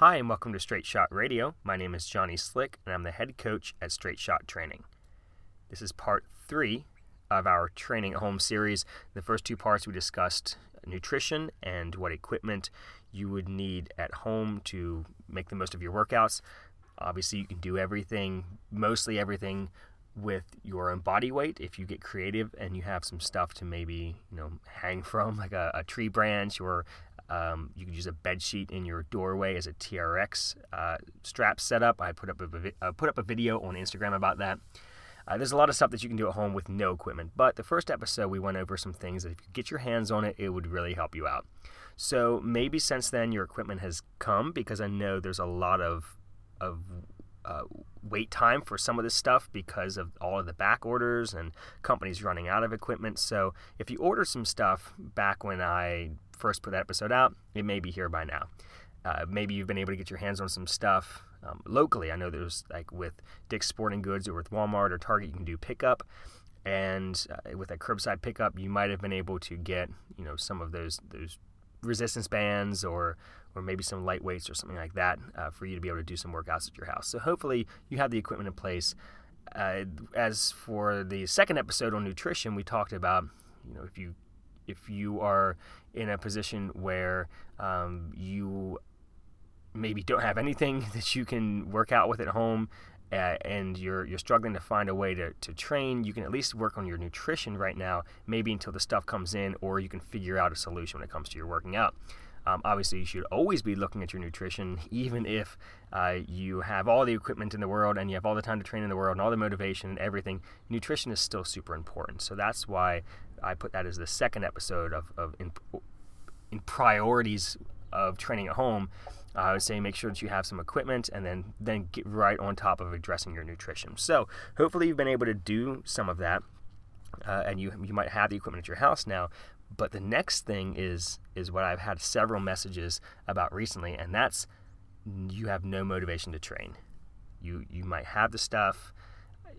Hi, and welcome to Straight Shot Radio. My name is Johnny Slick, and I'm the head coach at Straight Shot Training. This is part three of our training at home series. The first two parts we discussed nutrition and what equipment you would need at home to make the most of your workouts. Obviously, you can do everything, mostly everything, with your own body weight. If you get creative and you have some stuff to maybe you know hang from, like a, a tree branch or um, you can use a bed sheet in your doorway as a TRX uh, strap setup. I put up a uh, put up a video on Instagram about that. Uh, there's a lot of stuff that you can do at home with no equipment. But the first episode, we went over some things that if you get your hands on it, it would really help you out. So maybe since then your equipment has come because I know there's a lot of of uh, wait time for some of this stuff because of all of the back orders and companies running out of equipment. So if you order some stuff back when I first put that episode out, it may be here by now. Uh, maybe you've been able to get your hands on some stuff um, locally. I know there's like with Dick's Sporting Goods or with Walmart or Target, you can do pickup. And uh, with a curbside pickup, you might have been able to get you know some of those those resistance bands or or maybe some light weights or something like that uh, for you to be able to do some workouts at your house. So hopefully you have the equipment in place. Uh, as for the second episode on nutrition, we talked about you know if you if you are in a position where um, you maybe don't have anything that you can work out with at home uh, and you're you're struggling to find a way to, to train, you can at least work on your nutrition right now, maybe until the stuff comes in, or you can figure out a solution when it comes to your working out. Um, obviously, you should always be looking at your nutrition, even if uh, you have all the equipment in the world and you have all the time to train in the world and all the motivation and everything. Nutrition is still super important. So that's why I put that as the second episode of, of in, in priorities of training at home. Uh, I would say make sure that you have some equipment and then then get right on top of addressing your nutrition. So hopefully you've been able to do some of that, uh, and you you might have the equipment at your house now. But the next thing is is what I've had several messages about recently, and that's you have no motivation to train. You you might have the stuff.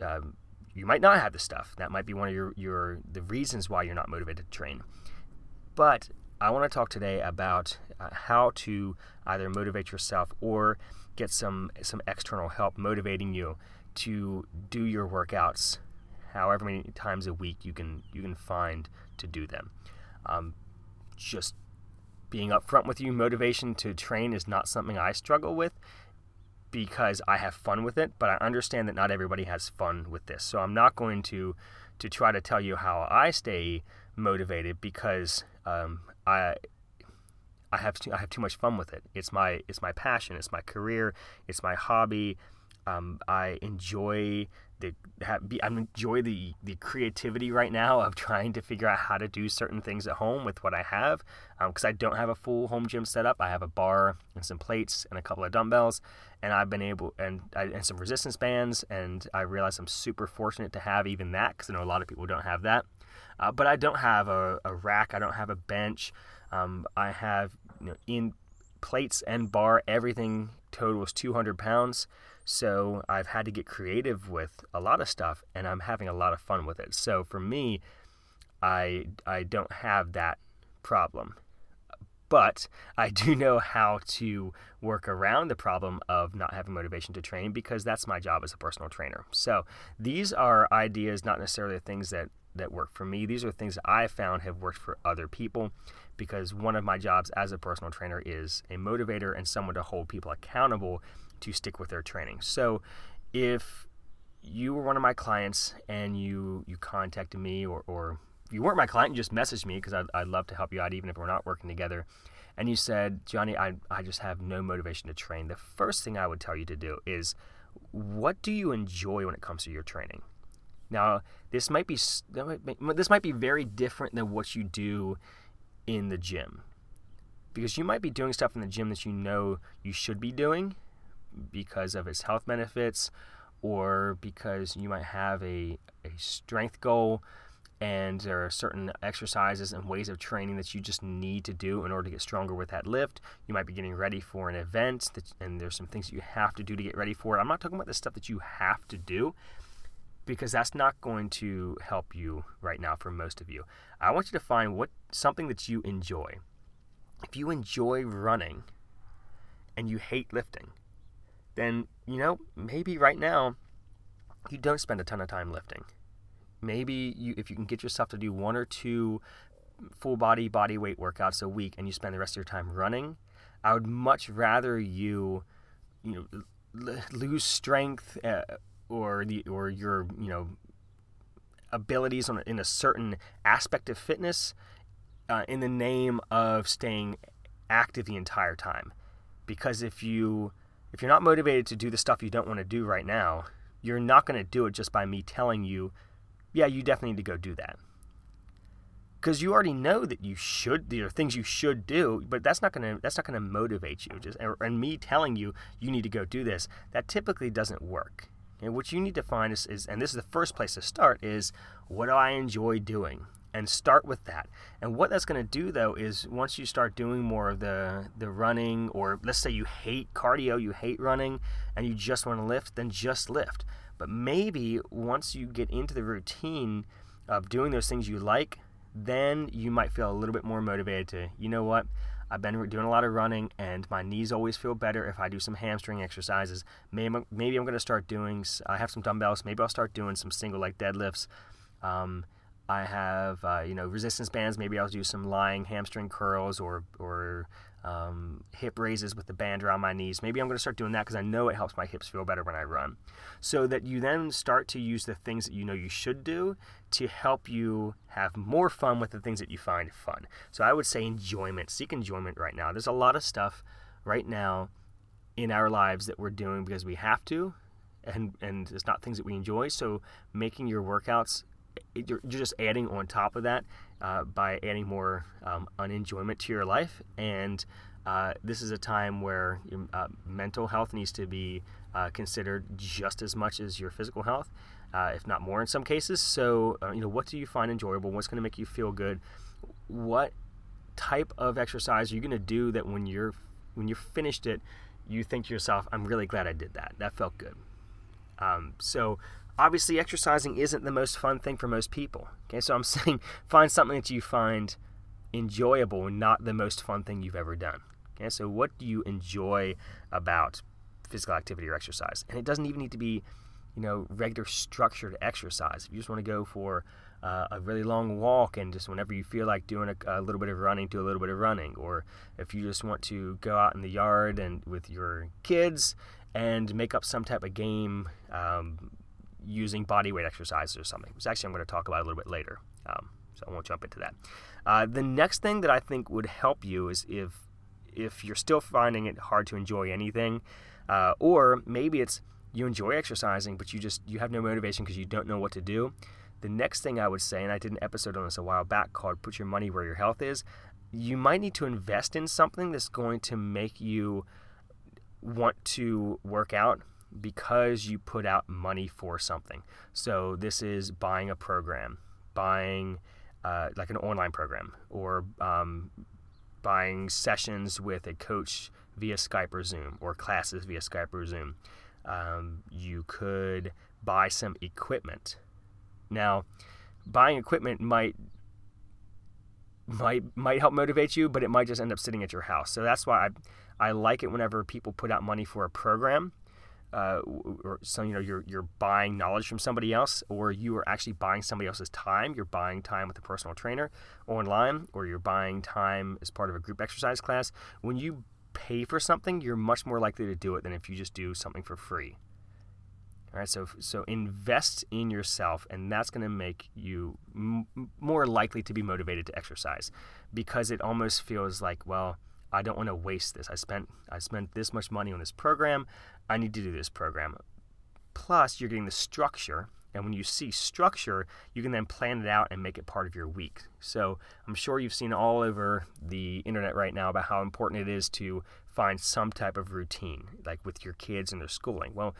Um, you might not have the stuff. That might be one of your, your the reasons why you're not motivated to train. But I want to talk today about uh, how to either motivate yourself or get some some external help motivating you to do your workouts however many times a week you can you can find to do them. Um, just being upfront with you, motivation to train is not something I struggle with because I have fun with it, but I understand that not everybody has fun with this. So I'm not going to to try to tell you how I stay motivated because um, I I have too, I have too much fun with it. It's my it's my passion. It's my career. It's my hobby. Um, I enjoy the have, be, I enjoy the the creativity right now of trying to figure out how to do certain things at home with what I have because um, I don't have a full home gym setup. I have a bar and some plates and a couple of dumbbells, and I've been able and and some resistance bands. And I realize I'm super fortunate to have even that because I know a lot of people don't have that. Uh, but I don't have a, a, rack. I don't have a bench. Um, I have you know, in plates and bar everything total totals 200 pounds. So I've had to get creative with a lot of stuff, and I'm having a lot of fun with it. So for me, I I don't have that problem, but I do know how to work around the problem of not having motivation to train because that's my job as a personal trainer. So these are ideas, not necessarily things that that work for me. These are things that I found have worked for other people because one of my jobs as a personal trainer is a motivator and someone to hold people accountable to stick with their training. So if you were one of my clients and you you contacted me or, or you weren't my client, you just messaged me because I'd, I'd love to help you out even if we're not working together. And you said, Johnny, I, I just have no motivation to train. The first thing I would tell you to do is what do you enjoy when it comes to your training? Now, this might be this might be very different than what you do in the gym. Because you might be doing stuff in the gym that you know you should be doing because of its health benefits or because you might have a, a strength goal and there are certain exercises and ways of training that you just need to do in order to get stronger with that lift. You might be getting ready for an event, that, and there's some things that you have to do to get ready for it. I'm not talking about the stuff that you have to do because that's not going to help you right now for most of you. I want you to find what something that you enjoy. If you enjoy running, and you hate lifting, then, you know, maybe right now you don't spend a ton of time lifting. Maybe you, if you can get yourself to do one or two full body body weight workouts a week and you spend the rest of your time running, I would much rather you, you know, l- lose strength uh, or the or your you know abilities on, in a certain aspect of fitness uh, in the name of staying active the entire time. Because if you if you're not motivated to do the stuff you don't want to do right now, you're not going to do it just by me telling you, yeah, you definitely need to go do that. Because you already know that you should, there are things you should do, but that's not going to that's not to motivate you. Just er, and me telling you you need to go do this, that typically doesn't work. And what you need to find is, is, and this is the first place to start, is what do I enjoy doing? And start with that. And what that's going to do, though, is once you start doing more of the, the running, or let's say you hate cardio, you hate running, and you just want to lift, then just lift. But maybe once you get into the routine of doing those things you like, then you might feel a little bit more motivated to, you know what, I've been doing a lot of running, and my knees always feel better if I do some hamstring exercises. Maybe, maybe I'm going to start doing. I have some dumbbells. Maybe I'll start doing some single leg deadlifts. Um, I have uh, you know resistance bands. Maybe I'll do some lying hamstring curls or or um, hip raises with the band around my knees. Maybe I'm going to start doing that because I know it helps my hips feel better when I run. So that you then start to use the things that you know you should do to help you have more fun with the things that you find fun. So I would say enjoyment. Seek enjoyment right now. There's a lot of stuff right now in our lives that we're doing because we have to, and and it's not things that we enjoy. So making your workouts you're, just adding on top of that uh, by adding more um, unenjoyment to your life. And uh, this is a time where your, uh, mental health needs to be uh, considered just as much as your physical health, uh, if not more in some cases. So, uh, you know, what do you find enjoyable? What's going to make you feel good? What type of exercise are you going to do that when you're when you're finished it, you think to yourself, "I'm really glad I did that. That felt good." Um, so obviously exercising isn't the most fun thing for most people. Okay, so I'm saying find something that you find enjoyable, not the most fun thing you've ever done. Okay, so what do you enjoy about physical activity or exercise? And it doesn't even need to be, you know, regular structured exercise. If you just want to go for uh, a really long walk and just whenever you feel like doing a, a, little bit of running, do a little bit of running, or if you just want to go out in the yard and with your kids and make up some type of game. Um, using body weight exercises or something, which actually I'm going to talk about a little bit later. Um, so I won't jump into that. Uh, the next thing that I think would help you is if if you're still finding it hard to enjoy anything, uh, or maybe it's you enjoy exercising but you just you have no motivation because you don't know what to do. The next thing I would say, and I did an episode on this a while back called "Put Your Money Where Your Health Is," you might need to invest in something that's going to make you want to work out because you put out money for something. So this is buying a program, buying uh, like an online program, or um, buying sessions with a coach via Skype or Zoom, or classes via Skype or Zoom. Um, you could buy some equipment. Now, buying equipment might might might help motivate you, but it might just end up sitting at your house. So that's why I I like it whenever people put out money for a program uh, or so you know you're you're buying knowledge from somebody else, or you are actually buying somebody else's time. You're buying time with a personal trainer online, or you're buying time as part of a group exercise class. When you pay for something, you're much more likely to do it than if you just do something for free. All right, so so invest in yourself, and that's going to make you m- more likely to be motivated to exercise, because it almost feels like well I don't want to waste this. I spent I spent this much money on this program. I need to do this program. Plus, you're getting the structure, and when you see structure, you can then plan it out and make it part of your week. So I'm sure you've seen all over the internet right now about how important it is to find some type of routine, like with your kids and their schooling. Well,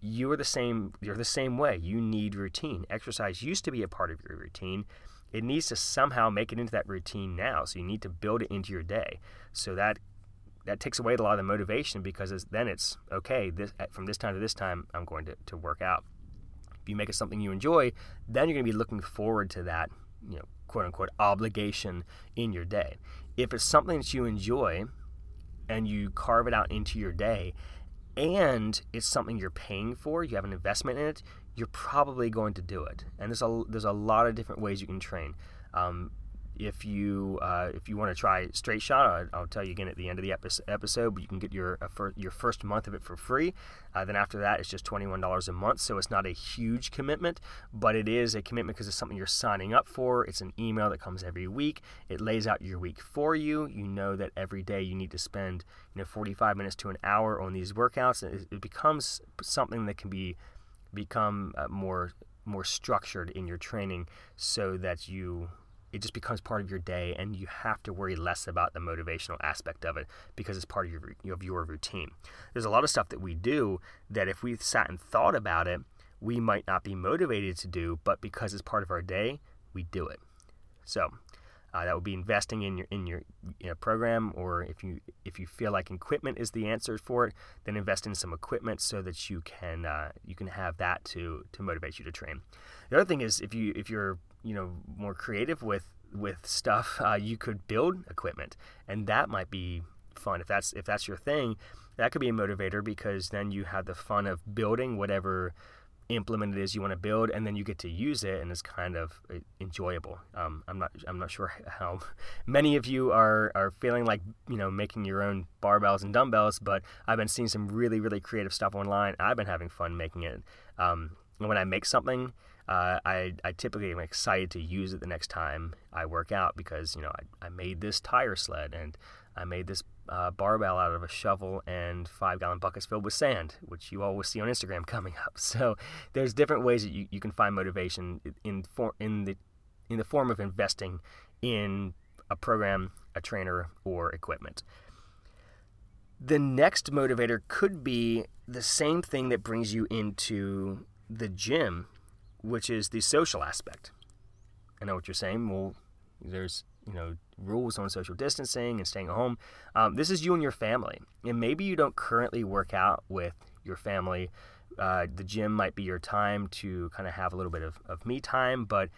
you are the same. You're the same way. You need routine. Exercise used to be a part of your routine it needs to somehow make it into that routine now. So you need to build it into your day. So that that takes away a lot of the motivation because it's, then it's okay. This from this time to this time, I'm going to, to work out. If you make it something you enjoy, then you're going to be looking forward to that, you know, quote unquote obligation in your day. If it's something that you enjoy, and you carve it out into your day, and it's something you're paying for, you have an investment in it, you're probably going to do it. And there's a there's a lot of different ways you can train. Um, if you uh, if you want to try straight shot, I'll, I'll, tell you again at the end of the episode. But you can get your uh, fir- your first month of it for free. Uh, then after that, it's just twenty one dollars a month. So it's not a huge commitment, but it is a commitment because it's something you're signing up for. It's an email that comes every week. It lays out your week for you. You know that every day you need to spend you know forty five minutes to an hour on these workouts. It, it becomes something that can be become uh, more more structured in your training so that you it just becomes part of your day and you have to worry less about the motivational aspect of it because it's part of your, of your routine. There's a lot of stuff that we do that if we sat and thought about it, we might not be motivated to do, but because it's part of our day, we do it. So uh, that would be investing in your in your you know, program, or if you if you feel like equipment is the answer for it, then invest in some equipment so that you can uh, you can have that to to motivate you to train. The other thing is if you if you're you know more creative with with stuff, uh, you could build equipment, and that might be fun if that's if that's your thing. That could be a motivator because then you have the fun of building whatever implement it is you want to build, and then you get to use it, and it's kind of uh, enjoyable. Um, I'm not I'm not sure how many of you are are feeling like you know making your own barbells and dumbbells, but I've been seeing some really really creative stuff online. I've been having fun making it. Um, when I make something, uh, I, I typically am excited to use it the next time I work out because you know I, I made this tire sled and I made this uh, barbell out of a shovel and five gallon buckets filled with sand, which you always see on Instagram coming up. So there's different ways that you, you can find motivation in for, in the in the form of investing in a program, a trainer, or equipment. The next motivator could be the same thing that brings you into the gym which is the social aspect. I know what you're saying. Well, there's you know rules on social distancing and staying at home. Um, this is you and your family, and maybe you don't currently work out with your family. Uh, the gym might be your time to kind of have a little bit of, of me time, but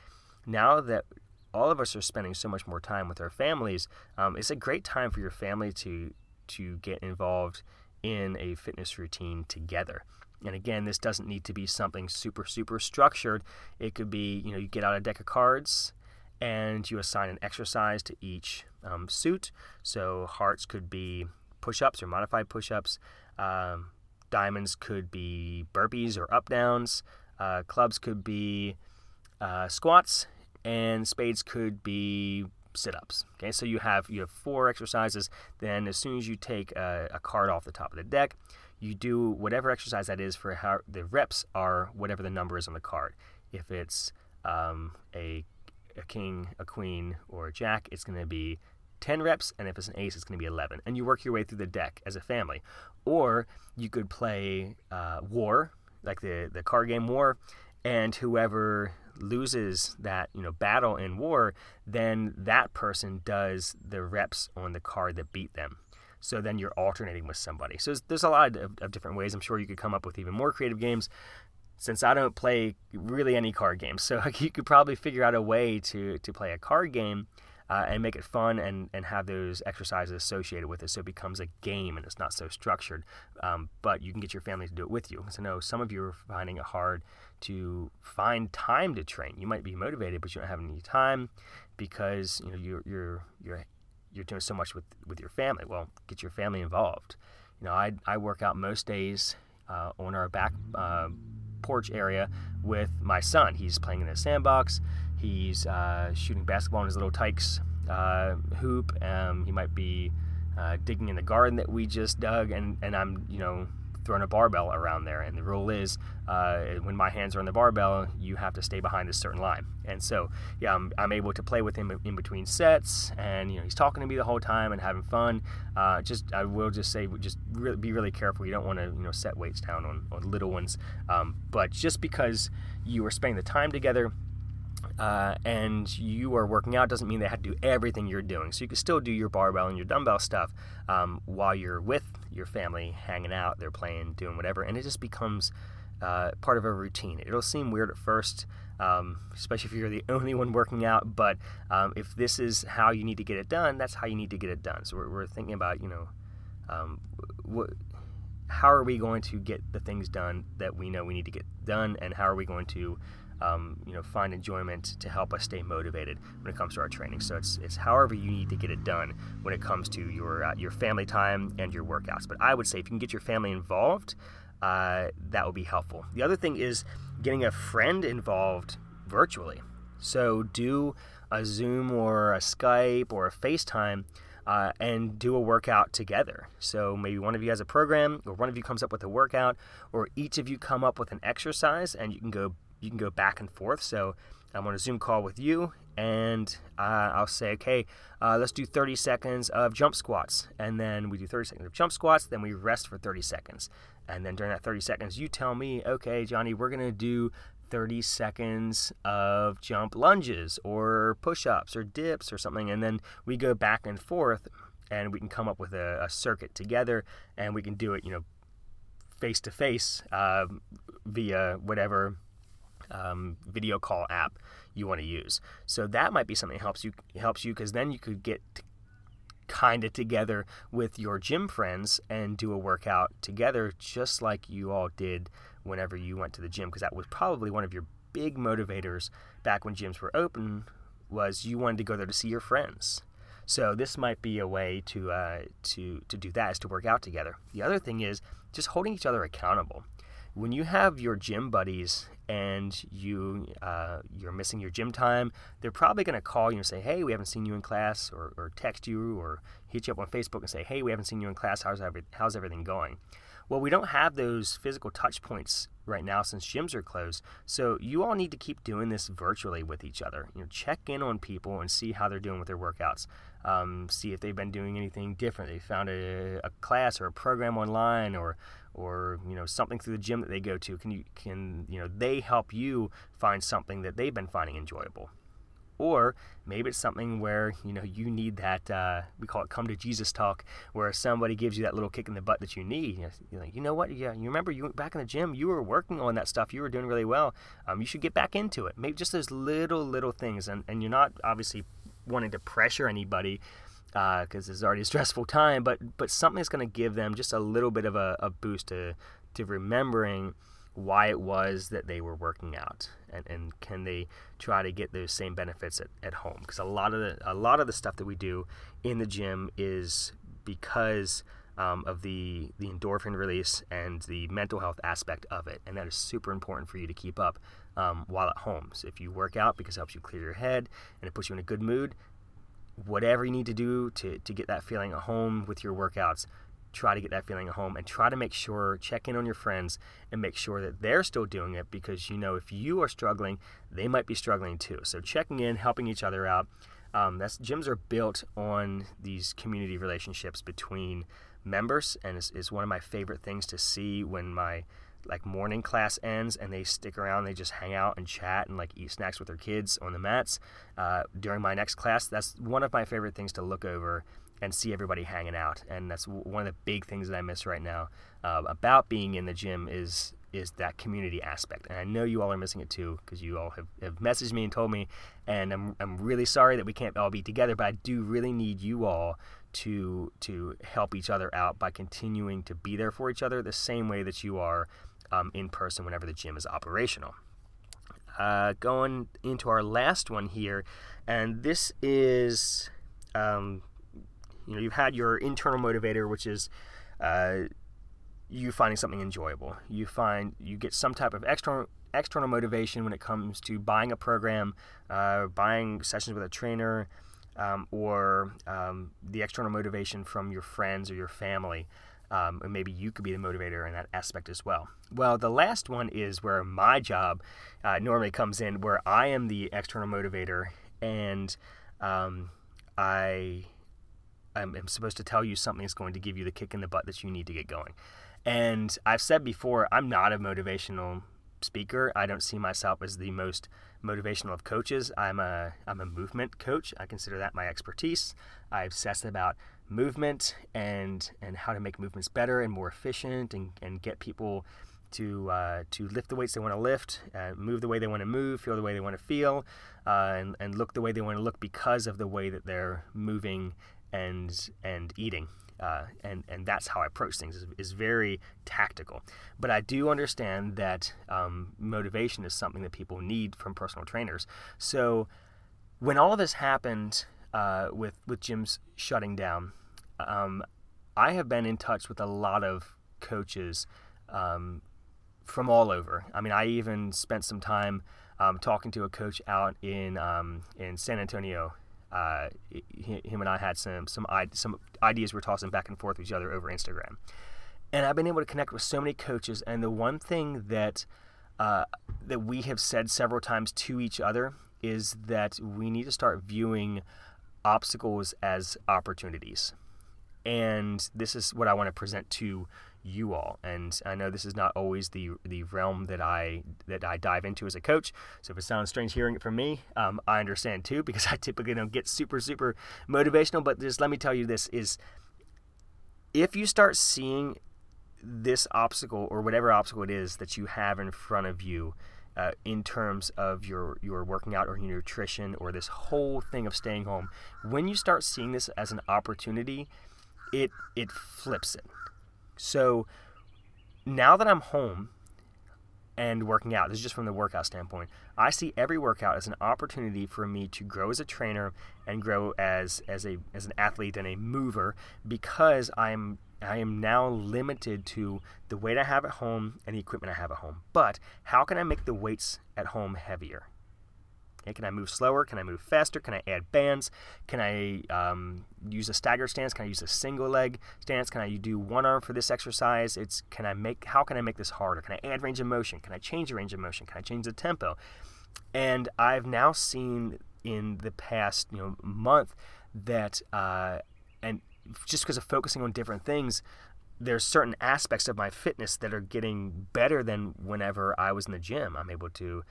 now that all of us are spending so much more time with our families, um, it's a great time for your family to to get involved in a fitness routine together. And again, this doesn't need to be something super, super structured. It could be, you know, you get out a deck of cards and you assign an exercise to each um, suit. So hearts could be push ups or modified push ups. Um, diamonds could be burpees or up downs. Uh, clubs could be uh, squats. And spades could be sit-ups. Okay, so you have you have four exercises. Then as soon as you take a, a card off the top of the deck, you do whatever exercise that is for how the reps are whatever the number is on the card. If it's um, a, a king, a queen, or a jack, it's going to be 10 reps, and if it's an ace, it's going to be 11. And you work your way through the deck as a family. Or you could play uh, War, like the, the card game War, and whoever loses that you know battle in war, then that person does the reps on the card that beat them. So then you're alternating with somebody. So there's, there's a lot of, of different ways. I'm sure you could come up with even more creative games. Since I don't play really any card games, so you could probably figure out a way to to play a card game uh, and make it fun and, and have those exercises associated with it so it becomes a game and it's not so structured. Um, but you can get your family to do it with you. Because I know some of you are finding it hard to find time to train. You might be motivated, but you don't have any time because you know you're you're you're you're doing so much with, with your family. Well, get your family involved. You know, I, I work out most days uh, on our back uh, porch area with my son. He's playing in the sandbox. He's uh, shooting basketball in his Little Tikes uh, hoop. Um, he might be uh, digging in the garden that we just dug, and, and I'm, you know, throwing a barbell around there. And the rule is uh, when my hands are on the barbell, you have to stay behind a certain line. And so, yeah, I'm, I'm able to play with him in between sets, and you know he's talking to me the whole time and having fun. Uh, just I will just say, just really, be really careful. You don't want to you know set weights down on, on little ones. Um, but just because you are spending the time together uh, and you are working out doesn't mean they have to do everything you're doing. So you can still do your barbell and your dumbbell stuff um, while you're with your family, hanging out, they're playing, doing whatever, and it just becomes uh, part of a routine. It'll seem weird at first, um, especially if you're the only one working out. But um, if this is how you need to get it done, that's how you need to get it done. So we're, we're thinking about you know um, what how are we going to get the things done that we know we need to get done, and how are we going to um, you know, find enjoyment to help us stay motivated when it comes to our training. So it's, it's however you need to get it done when it comes to your uh, your family time and your workouts. But I would say if you can get your family involved, uh, that would be helpful. The other thing is getting a friend involved virtually. So do a Zoom or a Skype or a FaceTime. Uh, and do a workout together. So maybe one of you has a program, or one of you comes up with a workout, or each of you come up with an exercise, and you can go you can go back and forth. So I'm on a Zoom call with you, and uh, I'll say, okay, uh, let's do 30 seconds of jump squats. And then we do 30 seconds of jump squats, then we rest for 30 seconds. And then during that 30 seconds, you tell me, okay, Johnny, we're going to do 30 seconds of jump lunges or push ups or dips or something. And then we go back and forth, and we can come up with a, a circuit together, and we can do it, you know, face to face via whatever um, video call app you want to use. So that might be something that helps you helps you because then you could get kind of together with your gym friends and do a workout together, just like you all did whenever you went to the gym. Because that was probably one of your big motivators back when gyms were open. Was you wanted to go there to see your friends. So this might be a way to uh, to to do that is to work out together. The other thing is just holding each other accountable when you have your gym buddies and you uh, you're missing your gym time, they're probably going to call you and say, "Hey, we haven't seen you in class," or, or text you or hit you up on Facebook and say, "Hey, we haven't seen you in class. How's every, how's everything going?" Well, we don't have those physical touch points right now since gyms are closed. So you all need to keep doing this virtually with each other. You know, check in on people and see how they're doing with their workouts. Um, see if they've been doing anything different. They found a, a class or a program online or or you know something through the gym that they go to can you can you know they help you find something that they've been finding enjoyable? Or maybe it's something where you know you need that uh, we call it come to jesus talk where somebody gives you that little kick in the butt that you need. You're like you know what? Yeah you remember you back in the gym you were working on that stuff you were doing really well um, you should get back into it. Maybe just those little little things and, and you're not obviously wanting to pressure anybody because uh, it's already a stressful time, but but something that's going to give them just a little bit of a, a, boost to to remembering why it was that they were working out and, and can they try to get those same benefits at, at home. Because a lot of the a lot of the stuff that we do in the gym is because um, of the the endorphin release and the mental health aspect of it and that is super important for you to keep up um, while at home. So if you work out because it helps you clear your head and it puts you in a good mood whatever you need to do to, to get that feeling at home with your workouts, try to get that feeling at home and try to make sure, check in on your friends and make sure that they're still doing it because you know if you are struggling, they might be struggling too. So checking in, helping each other out. Um, that's gyms are built on these community relationships between members, and it's one of my favorite things to see when my like morning class ends and they stick around they just hang out and chat and like eat snacks with their kids on the mats. Uh, during my next class that's one of my favorite things to look over and see everybody hanging out and that's one of the big things that i miss right now uh, about being in the gym is is that community aspect and i know you all are missing it too because you all have, have messaged me and told me and I'm, I'm really sorry that we can't all be together but i do really need you all to to help each other out by continuing to be there for each other the same way that you are um, in person whenever the gym is operational. Uh, going into our last one here, and this is, um, you know, you've had your internal motivator, which is uh, you finding something enjoyable. You find you get some type of external external motivation when it comes to buying a program, uh, buying sessions with a trainer, um, or um, the external motivation from your friends or your family um, or maybe you could be the motivator in that aspect as well. Well, the last one is where my job uh, normally comes in, where I am the external motivator, and um, I am supposed to tell you something that's going to give you the kick in the butt that you need to get going. And I've said before, I'm not a motivational speaker. I don't see myself as the most motivational of coaches. I'm a I'm a movement coach. I consider that my expertise. I obsess about movement and and how to make movements better and more efficient and, and get people to uh, to lift the weights they want to lift, uh, move the way they want to move, feel the way they want to feel, uh, and, and look the way they want to look because of the way that they're moving and and eating. Uh, and and that's how I approach things is, is very tactical. But I do understand that um, motivation is something that people need from personal trainers. So when all of this happened uh, with with gyms shutting down, um, I have been in touch with a lot of coaches um, from all over. I mean, I even spent some time um, talking to a coach out in um, in San Antonio. Uh, him and I had some some some ideas we're tossing back and forth with each other over Instagram, and I've been able to connect with so many coaches. And the one thing that uh, that we have said several times to each other is that we need to start viewing obstacles as opportunities. And this is what I want to present to you all. And I know this is not always the the realm that I that I dive into as a coach. So if it sounds strange hearing it from me, um, I understand too because I typically don't get super super motivational. But just let me tell you this is if you start seeing this obstacle or whatever obstacle it is that you have in front of you uh, in terms of your your working out or your nutrition or this whole thing of staying home when you start seeing this as an opportunity it it flips it so now that I'm home and working out, this is just from the workout standpoint, I see every workout as an opportunity for me to grow as a trainer and grow as as a as an athlete and a mover because I'm I am now limited to the weight I have at home and the equipment I have at home. But how can I make the weights at home heavier? Okay, can I move slower? Can I move faster? Can I add bands? Can I um, use a stagger stance? Can I use a single leg stance? Can I do one arm for this exercise? It's can I make how can I make this harder? Can I add range of motion? Can I change the range of motion? Can I change the tempo? And I've now seen in the past you know month that uh, and just because of focusing on different things, there's certain aspects of my fitness that are getting better than whenever I was in the gym. I'm able to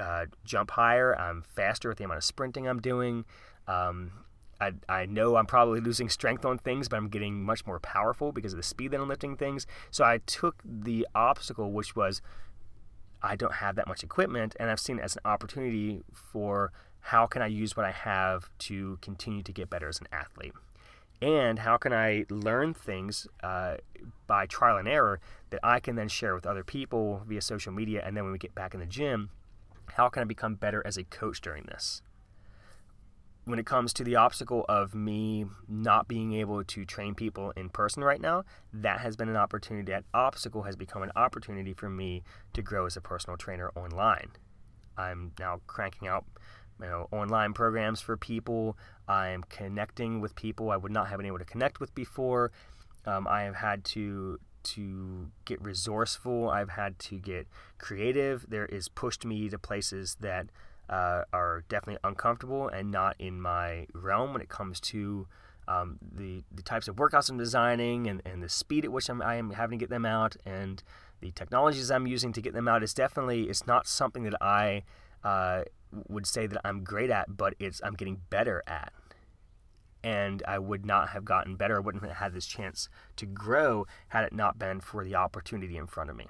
uh, jump higher. I'm faster with the amount of sprinting I'm doing. Um, I, I know I'm probably losing strength on things, but I'm getting much more powerful because of the speed that I'm lifting things. So I took the obstacle, which was I don't have that much equipment, and I've seen it as an opportunity for how can I use what I have to continue to get better as an athlete. And how can I learn things uh, by trial and error that I can then share with other people via social media? And then when we get back in the gym, how can I become better as a coach during this? When it comes to the obstacle of me not being able to train people in person right now, that has been an opportunity. That obstacle has become an opportunity for me to grow as a personal trainer online. I'm now cranking out you know, online programs for people. I'm connecting with people I would not have been able to connect with before. Um, I have had to to get resourceful. I've had to get creative. There is pushed me to places that uh, are definitely uncomfortable and not in my realm when it comes to um, the the types of workouts I'm designing and, and the speed at which I'm I am having to get them out and the technologies I'm using to get them out is definitely it's not something that I uh, would say that I'm great at, but it's I'm getting better at and I would not have gotten better. I wouldn't have had this chance to grow had it not been for the opportunity in front of me.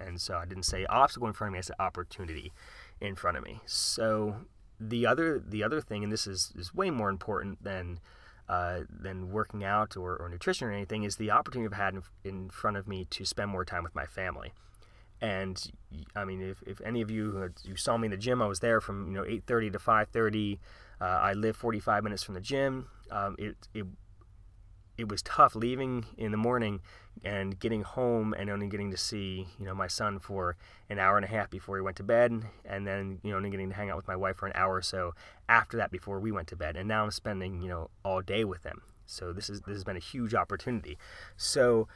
And so I didn't say obstacle in front of me, I said opportunity in front of me. So the other the other thing, and this is, is way more important than uh, than working out or, or nutrition or anything, is the opportunity I've had in, in front of me to spend more time with my family. And I mean, if, if any of you you saw me in the gym, I was there from you know 8:30 to 5:30. Uh, I live 45 minutes from the gym um, it, it it was tough leaving in the morning and getting home and only getting to see you know my son for an hour and a half before he went to bed and then you know only getting to hang out with my wife for an hour or so after that before we went to bed. And now I'm spending you know all day with them so this is this has been a huge opportunity. So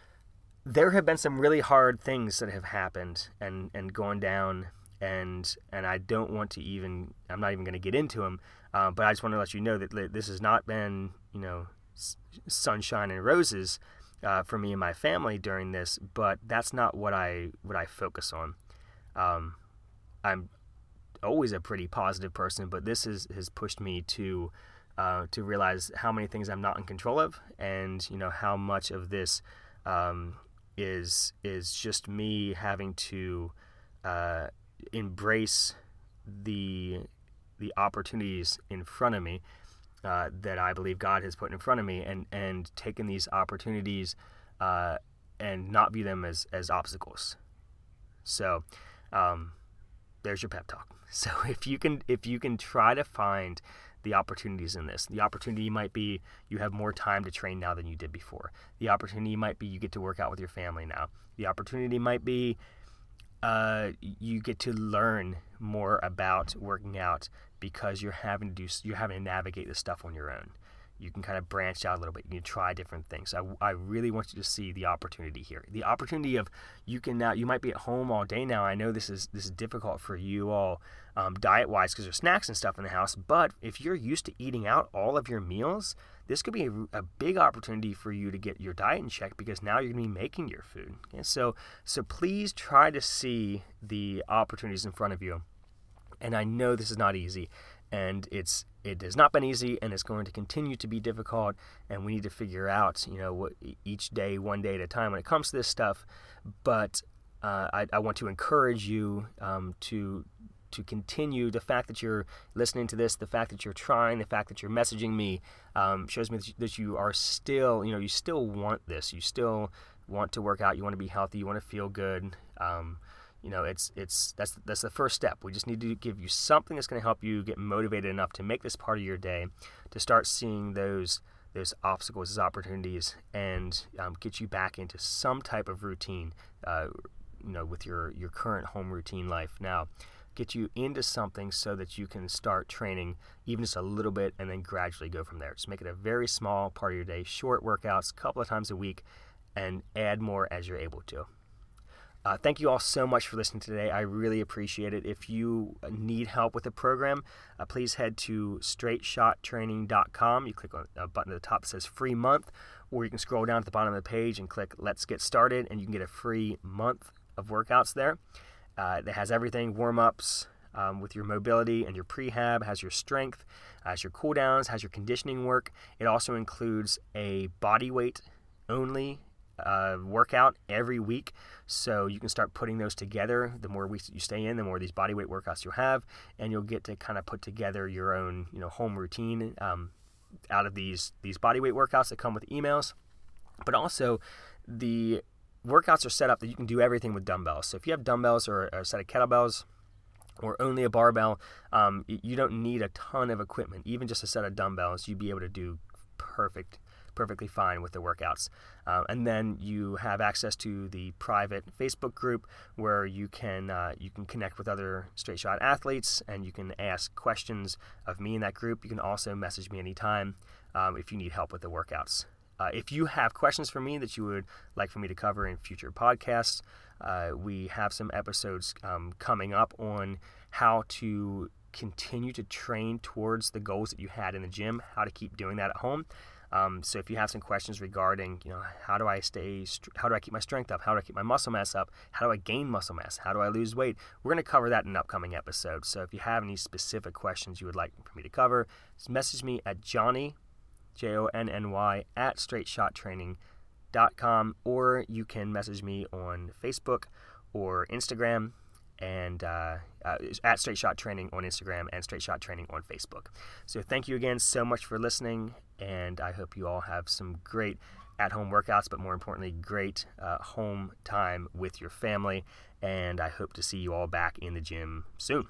there have been some really hard things that have happened and and gone down and and I don't want to even I'm not even going to get into them uh, but I just want to let you know that this has not been, you know, sunshine and roses uh, for me and my family during this. But that's not what I what I focus on. Um, I'm always a pretty positive person, but this has has pushed me to uh, to realize how many things I'm not in control of, and you know how much of this um, is is just me having to uh, embrace the the opportunities in front of me uh, that I believe God has put in front of me, and and taking these opportunities uh, and not view them as as obstacles. So, um, there's your pep talk. So if you can if you can try to find the opportunities in this. The opportunity might be you have more time to train now than you did before. The opportunity might be you get to work out with your family now. The opportunity might be uh, you get to learn more about working out because you're having to do you're having to navigate this stuff on your own you can kind of branch out a little bit. You can try different things. I, I really want you to see the opportunity here. The opportunity of you can now you might be at home all day now. I know this is this is difficult for you all um, diet wise because there's snacks and stuff in the house. But if you're used to eating out all of your meals, this could be a, a big opportunity for you to get your diet in check because now you're going to be making your food. Okay? So so please try to see the opportunities in front of you. And I know this is not easy and it's it has not been easy and it's going to continue to be difficult and we need to figure out you know what each day one day at a time when it comes to this stuff. But uh, I, I, want to encourage you um, to to continue the fact that you're listening to this the fact that you're trying the fact that you're messaging me um, shows me that you are still you know you still want this. You still want to work out. You want to be healthy. You want to feel good. Um, you know it's it's that's that's the first step. We just need to give you something that's going to help you get motivated enough to make this part of your day to start seeing those those obstacles as opportunities and um, get you back into some type of routine uh, you know with your your current home routine life. Now get you into something so that you can start training even just a little bit and then gradually go from there. Just make it a very small part of your day short workouts a couple of times a week and add more as you're able to uh, thank you all so much for listening today. I really appreciate it. If you need help with the program, uh, please head to straightshottraining.com. You click on a button at the top that says free month, or you can scroll down to the bottom of the page and click let's get started, and you can get a free month of workouts there. Uh, it has everything warm ups, um, with your mobility and your prehab, has your strength, has your cool downs, has your conditioning work. It also includes a body weight only uh, workout every week. So you can start putting those together. The more weeks that you stay in, the more these body weight workouts you'll have, and you'll get to kind of put together your own, you know, home routine um, out of these these body weight workouts that come with emails. But also, the workouts are set up that you can do everything with dumbbells. So if you have dumbbells or a set of kettlebells or only a barbell, um, you don't need a ton of equipment. Even just a set of dumbbells, you'd be able to do perfect perfectly fine with the workouts. Uh, and then you have access to the private Facebook group where you can uh, you can connect with other straight shot athletes and you can ask questions of me in that group. You can also message me anytime um, if you need help with the workouts. Uh, if you have questions for me that you would like for me to cover in future podcasts, uh, we have some episodes um, coming up on how to continue to train towards the goals that you had in the gym, how to keep doing that at home. Um, so if you have some questions regarding, you know, how do I stay, how do I keep my strength up? How do I keep my muscle mass up? How do I gain muscle mass? How do I lose weight? We're going to cover that in an upcoming episode. So if you have any specific questions you would like for me to cover, just message me at Johnny, J O N N Y, at straightshottraining.com, or you can message me on Facebook or Instagram and uh, uh, at Straight Shot Training on Instagram and Straight Shot Training on Facebook. So thank you again so much for listening, and I hope you all have some great at-home workouts, but more importantly, great uh, home time with your family. And I hope to see you all back in the gym soon.